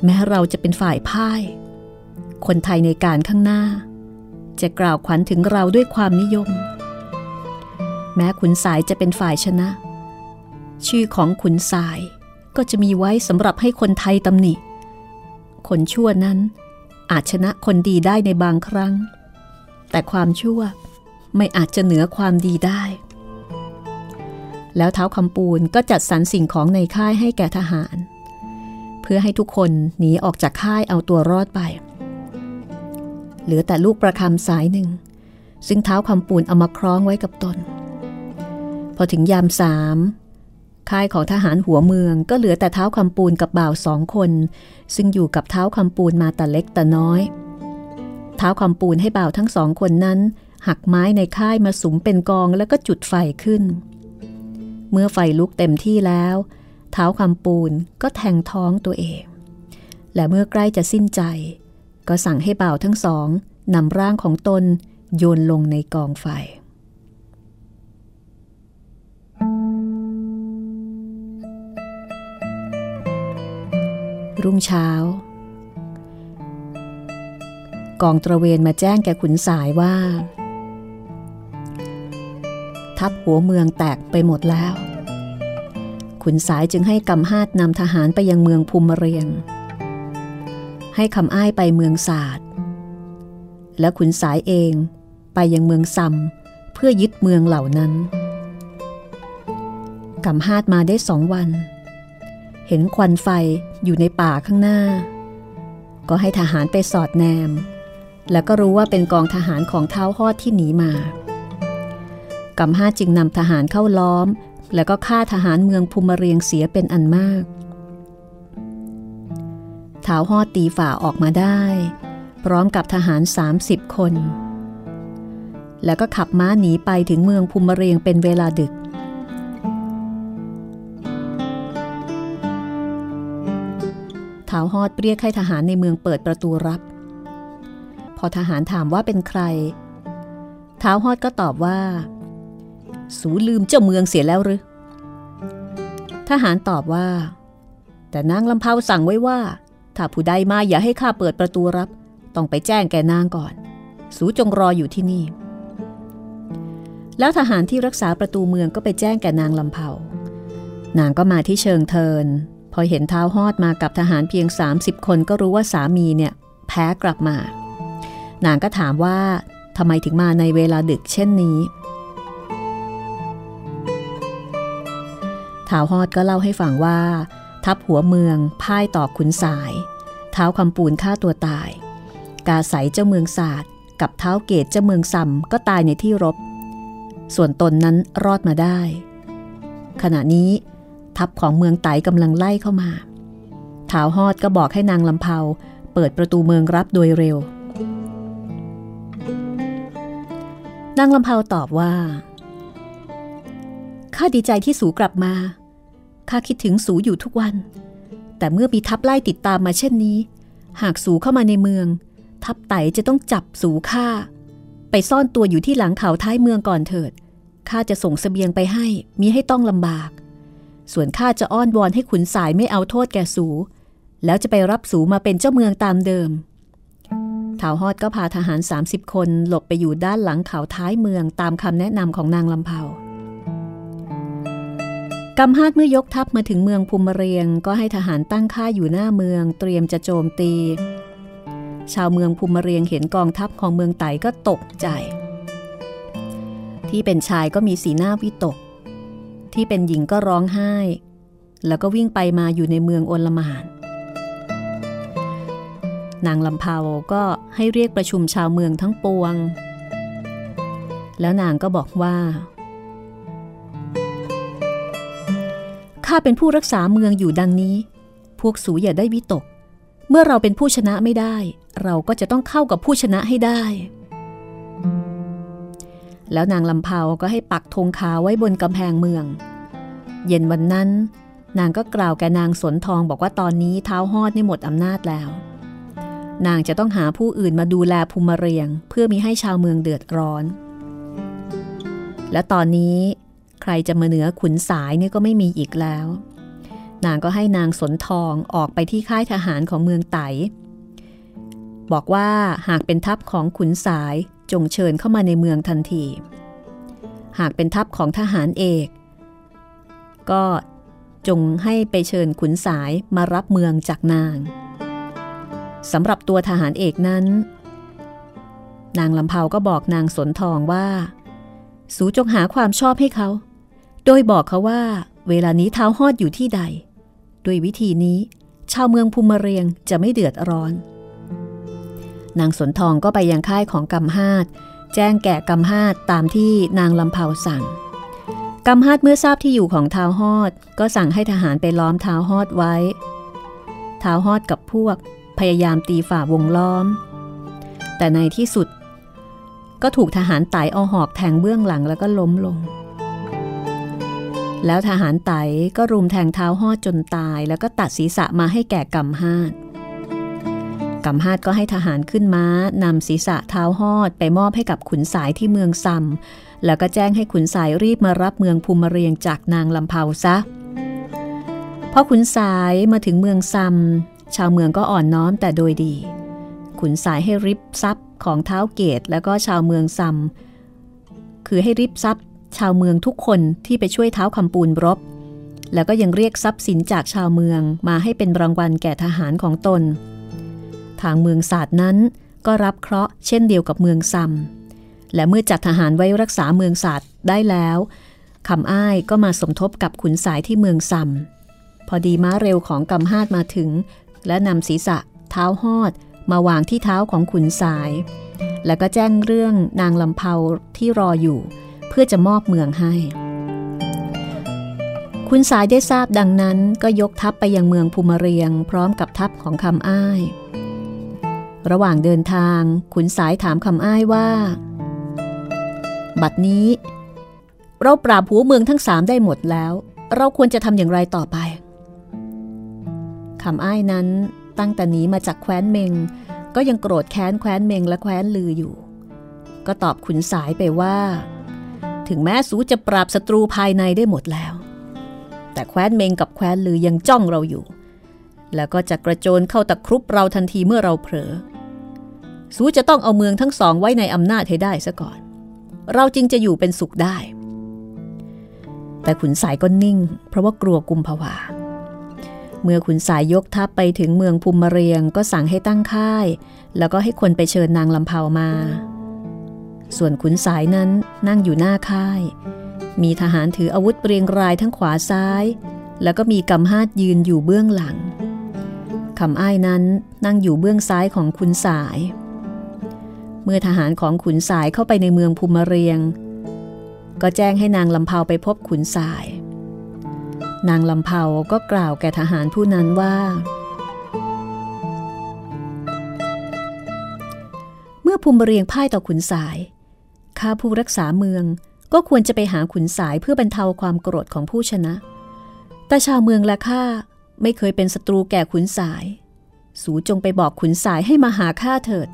แม้เราจะเป็นฝ่ายพ่าย คนไทยในการข้างหน้า จะกล่าวขวัญถึงเราด้วยความนิยม แม้ขุนสายจะเป็นฝ่ายชนะ ชื่อของขุนสายก็จะมีไว้สำหรับให้คนไทยตำหนิ คนชั่วนั้นอาจชนะคนดีได้ในบางครั้ง แต่ความชั่วไม่อาจจะเหนือความดีได้ แล้วเท้าคำปูนก็จัดสรรสิ่งของในค่ายให้แก่ทหาร เพื่อให้ทุกคนหนีออกจากค่ายเอาตัวรอดไป เหลือแต่ลูกประคำสายหนึ่ง ซึ่งเท้าคำปูนเอามาคล้องไว้กับตน พอถึงยามสามค่ายของทหารหัวเมืองก็เหลือแต่เท้าคำปูนกับบ่าวสองคน ซึ่งอยู่กับเท้าคำปูนมาแต่เล็กแต่น้อย เท้าคำปูนให้บ่าวทั้งสองคนนั้น หักไม้ในค่ายมาสุมเป็นกองแล้วก็จุดไฟขึ้น เมื่อไฟลุกเต็มที่แล้ว เท้าคำปูนก็แทงท้องตัวเอง และเมื่อใกล้จะสิ้นใจ ก็สั่งให้บ่าวทั้งสองนำร่างของตนโยนลงในกองไฟ รุ่งเช้า กองตระเวนมาแจ้งแก่ขุนสายว่า ทัพหัวเมืองแตกไปหมดแล้ว ขุนสายจึงให้กำฮาดนำทหารไปยังเมืองภูมิเรียง ให้คำอ้ายไปเมืองศาสตร์และขุนสายเองไปยังเมืองซัมเพื่อยึดเมืองเหล่านั้นกำฮาดมาได้สองวัน เห็นควันไฟอยู่ในป่าข้างหน้า ก็ให้ทหารไปสอดแนม แล้วก็รู้ว่าเป็นกองทหารของเท้าฮอดที่หนีมา กำฮาจึงนำทหารเข้าล้อม แล้วก็ฆ่าทหารเมืองภูมิเรียงเสียเป็นอันมากท้าวฮอดตีฝ่าออกมาได้ พร้อมกับทหาร 30 คน แล้วก็ขับม้าหนีไปถึงเมืองภูมิเรียงเป็นเวลาดึก ท้าวฮอดเรียกให้ทหารในเมืองเปิดประตูรับ พอทหารถามว่าเป็นใครท้าวฮอดก็ตอบว่า สูลืมเจ้าเมืองเสียแล้วหรือทหารตอบว่า แต่นางลำเพาสั่งไว้ว่า ถ้าผู้ใดมาอย่าให้ข้าเปิดประตูรับ ต้องไปแจ้งแกนางก่อน สูจงรออยู่ที่นี่ แล้วทหารที่รักษาประตูเมืองก็ไปแจ้งแกนางลำเพานางก็มาที่เชิงเทิน พอเห็นเท้าฮอดมากับทหารเพียง 30 คนก็รู้ว่าสามีเนี่ยแพ้กลับมา นางก็ถามว่าทำไมถึงมาในเวลาดึกเช่นนี้ ท้าวฮอดก็เล่าให้ฟังว่า ทัพหัวเมืองพ่ายต่อขุนสายเท้าคำปูนฆ่าตัวตาย กาใสเจ้าเมืองศาสตร์กับเท้าเกตเจ้าเมืองซำก็ตายในที่รบ ส่วนตนนั้นรอดมาได้ ขณะนี้ ทัพของเมืองไตกำลังไล่เข้ามาท้าวฮอดก็บอกให้นางลำเพาเปิดประตูเมืองรับโดยเร็ว นางลำเพาตอบว่า ข้าดีใจที่สูกลับมา ข้าคิดถึงสูอยู่ทุกวัน แต่เมื่อมีทัพไล่ติดตามมาเช่นนี้ หากสูเข้ามาในเมือง ทัพไตจะต้องจับสูข้าไปซ่อนตัวอยู่ที่หลังเขาท้ายเมืองก่อนเถิดข้าจะส่งสเสบียงไปให้มิให้ต้องลำบาก ส่วนข้าจะอ้อนวอนให้ขุนสายไม่เอาโทษแก่สู แล้วจะไปรับสูมาเป็นเจ้าเมืองตามเดิมท้าวฮอดก็พาทหาร 30 คนหลบไปอยู่ด้านหลังเขาท้ายเมืองตามคำแนะนำของนางลำเผา กำฮาดเมื่อยกทัพมาถึงเมืองภูมิเรียง ก็ให้ทหารตั้งค่าอยู่หน้าเมืองเตรียมจะโจมตี ชาวเมืองภูมิเรียงเห็นกองทัพของเมืองไต่ก็ตกใจ ที่เป็นชายก็มีสีหน้าวิตก ที่เป็นหญิงก็ร้องไห้ แล้วก็วิ่งไปมาอยู่ในเมืองโอลมานนางลำเพาก็ให้เรียกประชุมชาวเมืองทั้งปวง แล้วนางก็บอกว่า ข้าเป็นผู้รักษาเมืองอยู่ดังนี้ พวกสูอย่าได้วิตก เมื่อเราเป็นผู้ชนะไม่ได้ เราก็จะต้องเข้ากับผู้ชนะให้ได้ แล้วนางลำเพาก็ให้ปักธงขาวไว้บนกำแพงเมือง เย็นวันนั้น นางก็กล่าวแกนางสนทองบอกว่าตอนนี้เท้าฮอดนี่หมดอำนาจแล้ว นางจะต้องหาผู้อื่นมาดูแลภูมิเรียง เพื่อมีให้ชาวเมืองเดือดร้อน และตอนนี้ ใครจะมาเหนือขุนสายนี่ก็ไม่มีอีกแล้ว นางก็ให้นางสนทองออกไปที่ค่ายทหารของเมืองไต บอกว่าหากเป็นทัพของขุนสายจงเชิญเข้ามาในเมืองทันที หากเป็นทัพของทหารเอก ก็จงให้ไปเชิญขุนสายมารับเมืองจากนางสำหรับตัวทหารเอกนั้น นางลำเผาก็บอกนางสนทองว่า สูจงหาความชอบให้เขา โดยบอกเขาว่า เวลานี้เท้าหอดอยู่ที่ใด ด้วยวิธีนี้ ชาวเมืองภูมิเรียงจะไม่เดือดร้อน นางสนทองก็ไปยังค่ายของกำฮาดแจ้งแก่กำฮาดตามที่นางลำเผาสั่งกำฮาดเมื่อทราบที่อยู่ของเท้าหอด ก็สั่งให้ทหารไปล้อมเท้าหอดไว้ เท้าหอดกับพวก พยายามตีฝ่าวงล้อม แต่ในที่สุด ก็ถูกทหารไต่เอาหอกแทงเบื้องหลังแล้วก็ล้มลง แล้วทหารไตก็รุมแทงเท้าหอดจนตาย แล้วก็ตัดศีรษะมาให้แก่กำฮาดกำฮาดก็ให้ทหารขึ้นม้านำศีรษะเท้าหอดไปมอบให้กับขุนสายที่เมืองซัม แล้วก็แจ้งให้ขุนสายรีบมารับเมืองภูมิเรียงจากนางลำเผาซะพอขุนสายมาถึงเมืองซัม ชาวเมืองก็อ่อนน้อมแต่โดยดี ขุนสายให้ริบทรัพย์ของเท้าเกตแล้วก็ชาวเมืองซัม คือให้ริบทรัพย์ ชาวเมืองทุกคนที่ไปช่วยเท้าคำปูนรบ แล้วก็ยังเรียกทรัพย์สินจากชาวเมืองมาให้เป็นรางวัลแก่ทหารของตน ทางเมืองศาสตร์นั้นก็รับเคราะห์เช่นเดียวกับเมืองซัม และเมื่อจัดทหารไว้รักษาเมืองศาสตร์ได้แล้วคำอ้ายก็มาสมทบกับขุนสายที่เมืองซัม พอดีม้าเร็วของกำฮาดมาถึง และนำศีรษะ เท้าหอด มาวางที่เท้าของขุนสาย แล้วก็แจ้งเรื่องนางลำเพาที่รออยู่ เพื่อจะมอบเมืองให้ คุณสายได้ทราบดังนั้นก็ยกทัพไปยังเมืองภูมิเรียง พร้อมกับทัพของคำอ้าย ระหว่างเดินทางขุนสายถามคำอ้ายว่า บัดนี้ เราปราบหัวเมืองทั้งสามได้หมดแล้ว เราควรจะทำอย่างไรต่อไปคำอ้ายนั้นตั้งแต่หนีมาจากแคว้นเมง ก็ยังโกรธแค้นแคว้นเมงและแคว้นลืออยู่ ก็ตอบขุนสายไปว่า ถึงแม้สูจะปราบศัตรูภายในได้หมดแล้ว แต่แคว้นเมงกับแคว้นลือยังจ้องเราอยู่ แล้วก็จะกระโจนเข้าตะครุบเราทันทีเมื่อเราเผลอ สูจะต้องเอาเมืองทั้งสองไว้ในอำนาจให้ได้ซะก่อน เราจึงจะอยู่เป็นสุขได้ แต่ขุนสายก็นิ่ง เพราะว่ากลัวกุมภาวาเมื่อขุนสายยกทัพไปถึงเมืองภูมิเรียงก็สั่งให้ตั้งค่าย แล้วก็ให้คนไปเชิญนางลำเพามา ส่วนขุนสายนั้นนั่งอยู่หน้าค่าย มีทหารถืออาวุธเรียงรายทั้งขวาซ้าย แล้วก็มีกำฮาดยืนอยู่เบื้องหลังคำอ้ายนั้นนั่งอยู่เบื้องซ้ายของขุนสาย เมื่อทหารของขุนสายเข้าไปในเมืองภูมิเรียง ก็แจ้งให้นางลำเพาไปพบขุนสาย นางลำเผาก็กล่าวแก่ทหารผู้นั้นว่าเมื่อภูมิเรียงพ่ายต่อขุนสาย ข้าผู้รักษาเมืองก็ควรจะไปหาขุนสายเพื่อบรรเทาความโกรธของผู้ชนะ แต่ชาวเมืองและข้าไม่เคยเป็นศัตรูแก่ขุนสาย สูจงไปบอกขุนสายให้มาหาข้าเถิด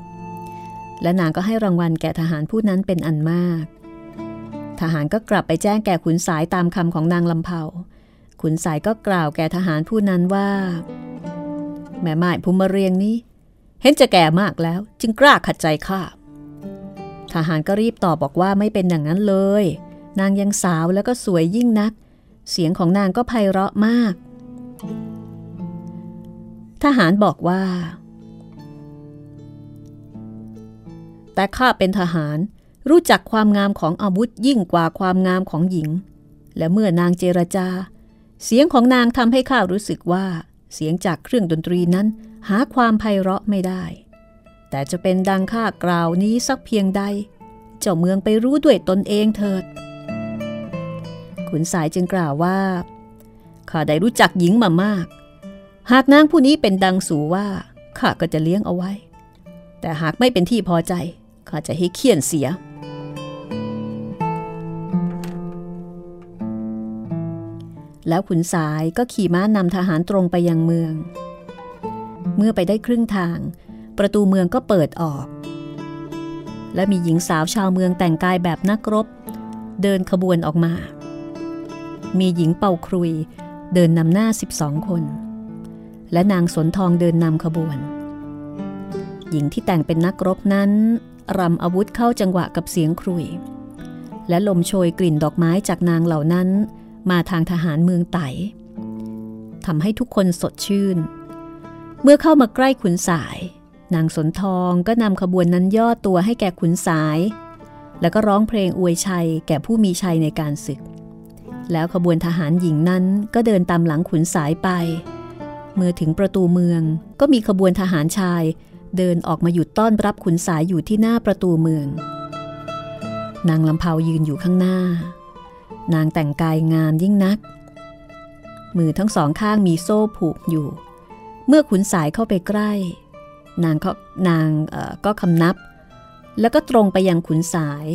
และนางก็ให้รางวัลแก่ทหารผู้นั้นเป็นอันมาก ทหารก็กลับไปแจ้งแก่ขุนสายตามคำของนางลำเผาขุนสายก็กล่าวแก่ทหารผู้นั้นว่า แม่ไม้ภูมิเรียงนี้ เห็นจะแก่มากแล้ว จึงกล้าขัดใจข้า ทหารก็รีบตอบบอกว่าไม่เป็นอย่างนั้นเลย นางยังสาวแล้วก็สวยยิ่งนัก เสียงของนางก็ไพเราะมาก ทหารบอกว่า แต่ข้าเป็นทหารรู้จักความงามของอาวุธยิ่งกว่าความงามของหญิง และเมื่อนางเจรจา เสียงของนางทำให้ข้ารู้สึกว่า เสียงจากเครื่องดนตรีนั้น หาความไพเราะไม่ได้ แต่จะเป็นดังข้ากล่าวนี้สักเพียงใด เจ้าเมืองไปรู้ด้วยตนเองเถิด ขุนสายจึงกล่าวว่า ข้าได้รู้จักหญิงมามาก หากนางผู้นี้เป็นดังสูว่า ข้าก็จะเลี้ยงเอาไว้ แต่หากไม่เป็นที่พอใจ ข้าจะให้เคี่ยนเสีย แล้วขุนสายก็ขี่ม้านำทหารตรงไปยังเมือง เมื่อไปได้ครึ่งทาง ประตูเมืองก็เปิดออก และมีหญิงสาวชาวเมืองแต่งกายแบบนักรบ เดินขบวนออกมา มีหญิงเป่าครุยเดินนำหน้า 12 คน และนางสนทองเดินนำขบวน หญิงที่แต่งเป็นนักรบนั้นรำอาวุธเข้าจังหวะกับเสียงครุย และลมโชยกลิ่นดอกไม้จากนางเหล่านั้นมาทางทหารเมืองไต่ทำให้ทุกคนสดชื่น เมื่อเข้ามาใกล้ขุนสาย นางสนทองก็นำขบวนนั้นย่อตัวให้แก่ขุนสาย แล้วก็ร้องเพลงอวยชัยแก่ผู้มีชัยในการศึก แล้วขบวนทหารหญิงนั้นก็เดินตามหลังขุนสายไป เมื่อถึงประตูเมืองก็มีขบวนทหารชาย เดินออกมาหยุดต้อนรับขุนสายอยู่ที่หน้าประตูเมือง นางลำเผายืนอยู่ข้างหน้า นางแต่งกายงามยิ่งนัก มือทั้งสองข้างมีโซ่ผูกอยู่ เมื่อขุนสายเข้าไปใกล้ นางก็นางก็คำนับ แล้วก็ตรงไปยังขุนสาย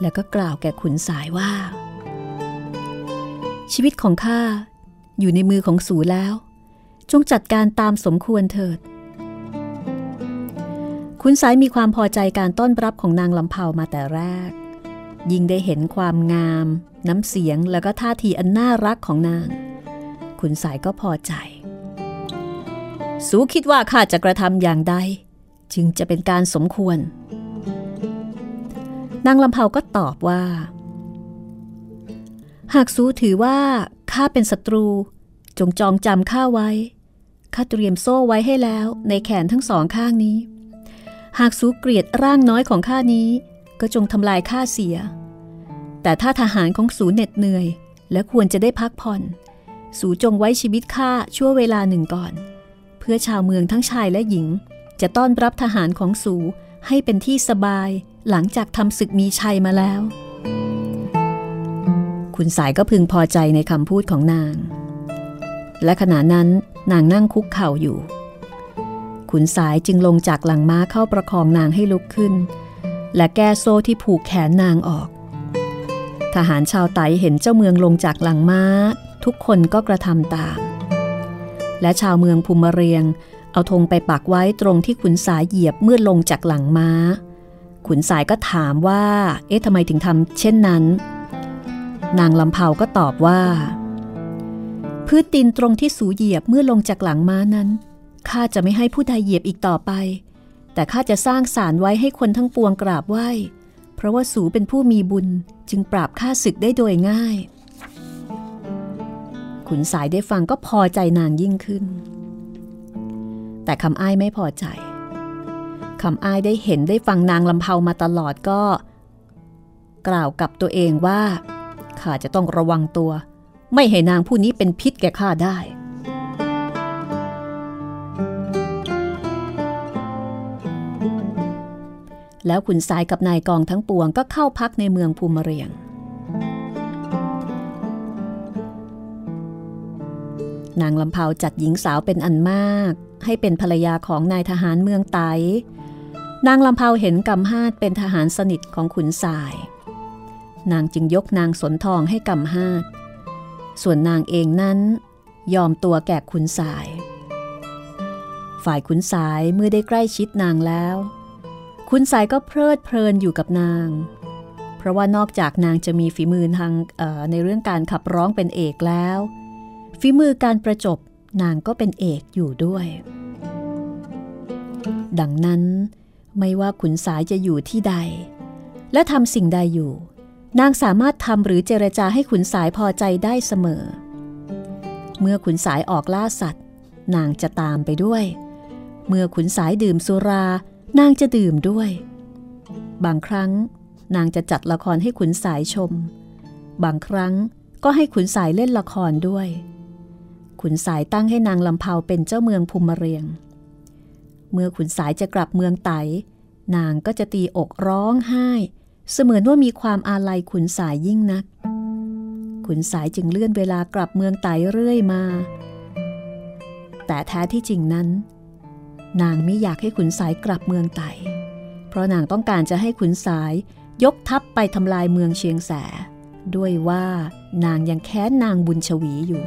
แล้วก็กล่าวแก่ขุนสายว่า ชีวิตของข้าอยู่ในมือของสูแล้ว จงจัดการตามสมควรเถิดคุณสายมีความพอใจการต้อนรับของนางลำเผามาแต่แรก ยิ่งได้เห็นความงาม น้ำเสียงแล้วก็ท่าทีอันน่ารักของนางคุณสายก็พอใจ สูคิดว่าข้าจะกระทำอย่างใด จึงจะเป็นการสมควร นางลำเผาก็ตอบว่า หากสูถือว่าข้าเป็นศัตรู จงจองจำข้าไว้ข้าเตรียมโซ่ไว้ให้แล้วในแขนทั้งสองข้างนี้ หากสูเกลียดร่างน้อยของข้านี้ ก็จงทำลายข้าเสีย แต่ถ้าทหารของสูเหน็ดเหนื่อย และควรจะได้พักผ่อน สูจงไว้ชีวิตข้าชั่วเวลาหนึ่งก่อน เพื่อชาวเมืองทั้งชายและหญิง จะต้อนรับทหารของสูให้เป็นที่สบายหลังจากทำศึกมีชัยมาแล้ว คุณสายก็พึงพอใจในคำพูดของนาง และขณะนั้นนางนั่งคุกเข่าอยู่ ขุนสายจึงลงจากหลังม้าเข้าประคองนางให้ลุกขึ้น และแก้โซ่ที่ผูกแขนนางออก ทหารชาวไตเห็นเจ้าเมืองลงจากหลังม้า ทุกคนก็กระทำตาม และชาวเมืองภูมิเรียง เอาธงไปปักไว้ตรงที่ขุนสายเหยียบเมื่อลงจากหลังม้า ขุนสายก็ถามว่า เอ๊ะทำไมถึงทำเช่นนั้น นางลำเผาก็ตอบว่า พื้นดินตรงที่สูเหยียบเมื่อลงจากหลังม้านั้นข้าจะไม่ให้ผู้ใดเหยียบอีกต่อไป แต่ข้าจะสร้างศาลไว้ให้คนทั้งปวงกราบไหว้ เพราะว่าสูเป็นผู้มีบุญจึงปราบข้าศึกได้โดยง่าย ขุนสายได้ฟังก็พอใจนางยิ่งขึ้น แต่คำอ้ายไม่พอใจคำอ้ายได้เห็นได้ฟังนางลำเผามาตลอดก็ กล่าวกับตัวเองว่าข้าจะต้องระวังตัว ไม่ให้นางผู้นี้เป็นพิษแก่ข้าได้แล้วขุนสายกับนายกองทั้งปวงก็เข้าพักในเมืองภูมิเรียง นางลำเผาจัดหญิงสาวเป็นอันมาก ให้เป็นภรรยาของนายทหารเมืองไตนางลำเผาเห็นกำฮาดเป็นทหารสนิทของขุนสาย นางจึงยกนางสนทองให้กำฮาดส่วนนางเองนั้น ยอมตัวแก่ขุนสาย ฝ่ายขุนสายเมื่อได้ใกล้ชิดนางแล้ว ขุนสายก็เพลิดเพลินอยู่กับนาง เพราะว่านอกจากนางจะมีฝีมือทางในเรื่องการขับร้องเป็นเอกแล้ว ฝีมือการประจบนางก็เป็นเอกอยู่ด้วย ดังนั้นไม่ว่าขุนสายจะอยู่ที่ใด และทำสิ่งใดอยู่ นางสามารถทำหรือเจรจาให้ขุนสายพอใจได้เสมอ เมื่อขุนสายออกล่าสัตว์ นางจะตามไปด้วย เมื่อขุนสายดื่มสุรา นางจะดื่มด้วย บางครั้ง นางจะจัดละครให้ขุนสายชม บางครั้งก็ให้ขุนสายเล่นละครด้วย ขุนสายตั้งให้นางลำเผาเป็นเจ้าเมืองภูมิเรียง เมื่อขุนสายจะกลับเมืองไต นางก็จะตีอกร้องไห้ เสมือนว่ามีความอาลัยขุนสายยิ่งนัก ขุนสายจึงเลื่อนเวลากลับเมืองไตเรื่อยมา แต่แท้ที่จริงนั้น นางไม่อยากให้ขุนสายกลับเมืองไต เพราะนางต้องการจะให้ขุนสายยกทัพไปทำลายเมืองเชียงแสด้วยว่านางยังแค้นนางบุญชวีอยู่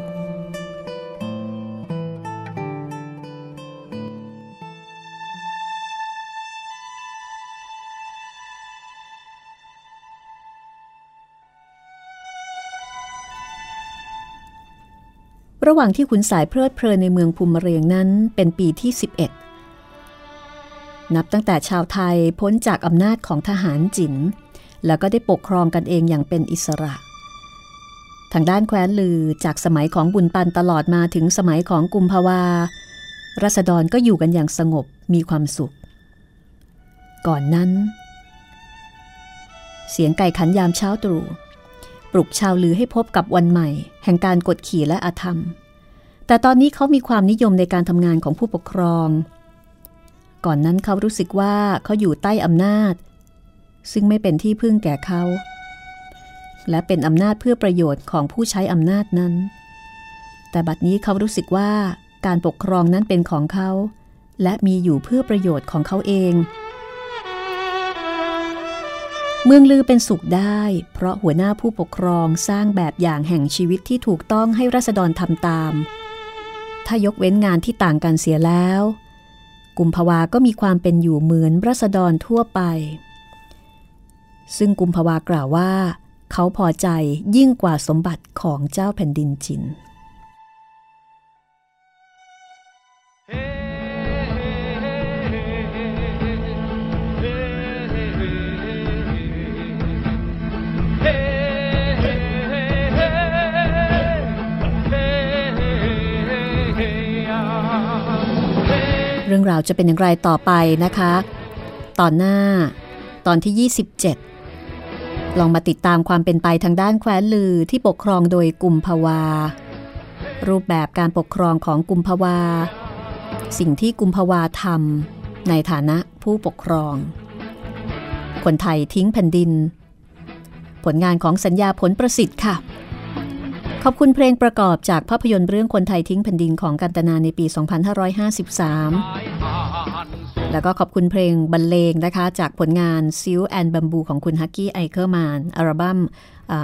ระหว่างที่ขุนสายเพลิดเพลินในเมืองภูมิเรียงนั้นเป็นปีที่ 11 นับตั้งแต่ชาวไทยพ้นจากอำนาจของทหารจินแล้วก็ได้ปกครองกันเองอย่างเป็นอิสระ ทางด้านแคว้นลือจากสมัยของบุญปันตลอดมาถึงสมัยของกุมภาวารัษฎรก็อยู่กันอย่างสงบมีความสุข ก่อนนั้น เสียงไก่ขันยามเช้าตรู่ ปลุกชาวลือให้พบกับวันใหม่ แห่งการกดขี่และอาธรรม แต่ตอนนี้เขามีความนิยมในการทำงานของผู้ปกครอง ก่อนนั้นเขารู้สึกว่าเขาอยู่ใต้อำนาจ ซึ่งไม่เป็นที่พึ่งแก่เขา และเป็นอำนาจเพื่อประโยชน์ของผู้ใช้อำนาจนั้น แต่บัดนี้เขารู้สึกว่าการปกครองนั้นเป็นของเขา และมีอยู่เพื่อประโยชน์ของเขาเอง เมืองลือเป็นสุขได้ เพราะหัวหน้าผู้ปกครองสร้างแบบอย่างแห่งชีวิตที่ถูกต้องให้รัษฎรทำตาม ถ้ายกเว้นงานที่ต่างกันเสียแล้ว กุมภาวาก็มีความเป็นอยู่เหมือนรัษฎรทั่วไป ซึ่งกุมภาวากล่าวว่า เขาพอใจยิ่งกว่าสมบัติของเจ้าแผ่นดินจิน รื่องราวจะเป็นอย่างไรต่อไปนะคะ ตอนหน้า ตอนที่ 27 ลองมาติดตามความเป็นไปทางด้านแคว้นลือที่ปกครองโดยกุมภาวา รูปแบบการปกครองของกุมภาวา สิ่งที่กุมภาวาทำในฐานะผู้ปกครอง คนไทยทิ้งแผ่นดิน ผลงานของสัญญาผลประสิทธิ์ค่ะ ขอบคุณเพลงประกอบจากภาพยนตร์เรื่องคนไทยทิ้งแผ่นดินของกันตนาในปี 2553 แล้วก็ขอบคุณเพลงบรรเลงนะคะ จากผลงาน Silk and Bamboo ของคุณฮักกี้ไอเคิลมานน์อัลบั้ม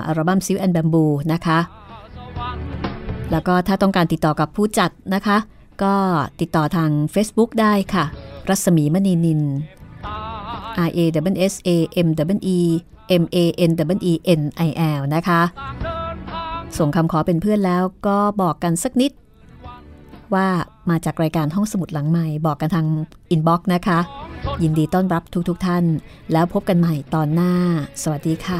อัลบั้ม Silk and Bamboo นะคะ แล้วก็ถ้าต้องการติดต่อกับผู้จัดนะคะ ก็ติดต่อทาง Facebook ได้ค่ะ รัศมีมณีนิน R A W S A M W E M A N W E N I L นะคะ ส่งคำขอเป็นเพื่อนแล้วก็บอกกันสักนิด ว่ามาจากรายการห้องสมุดหลังใหม่ บอกกันทาง inbox นะคะ ยินดีต้อนรับทุกๆทท่าน แล้วพบกันใหม่ตอนหน้า สวัสดีค่ะ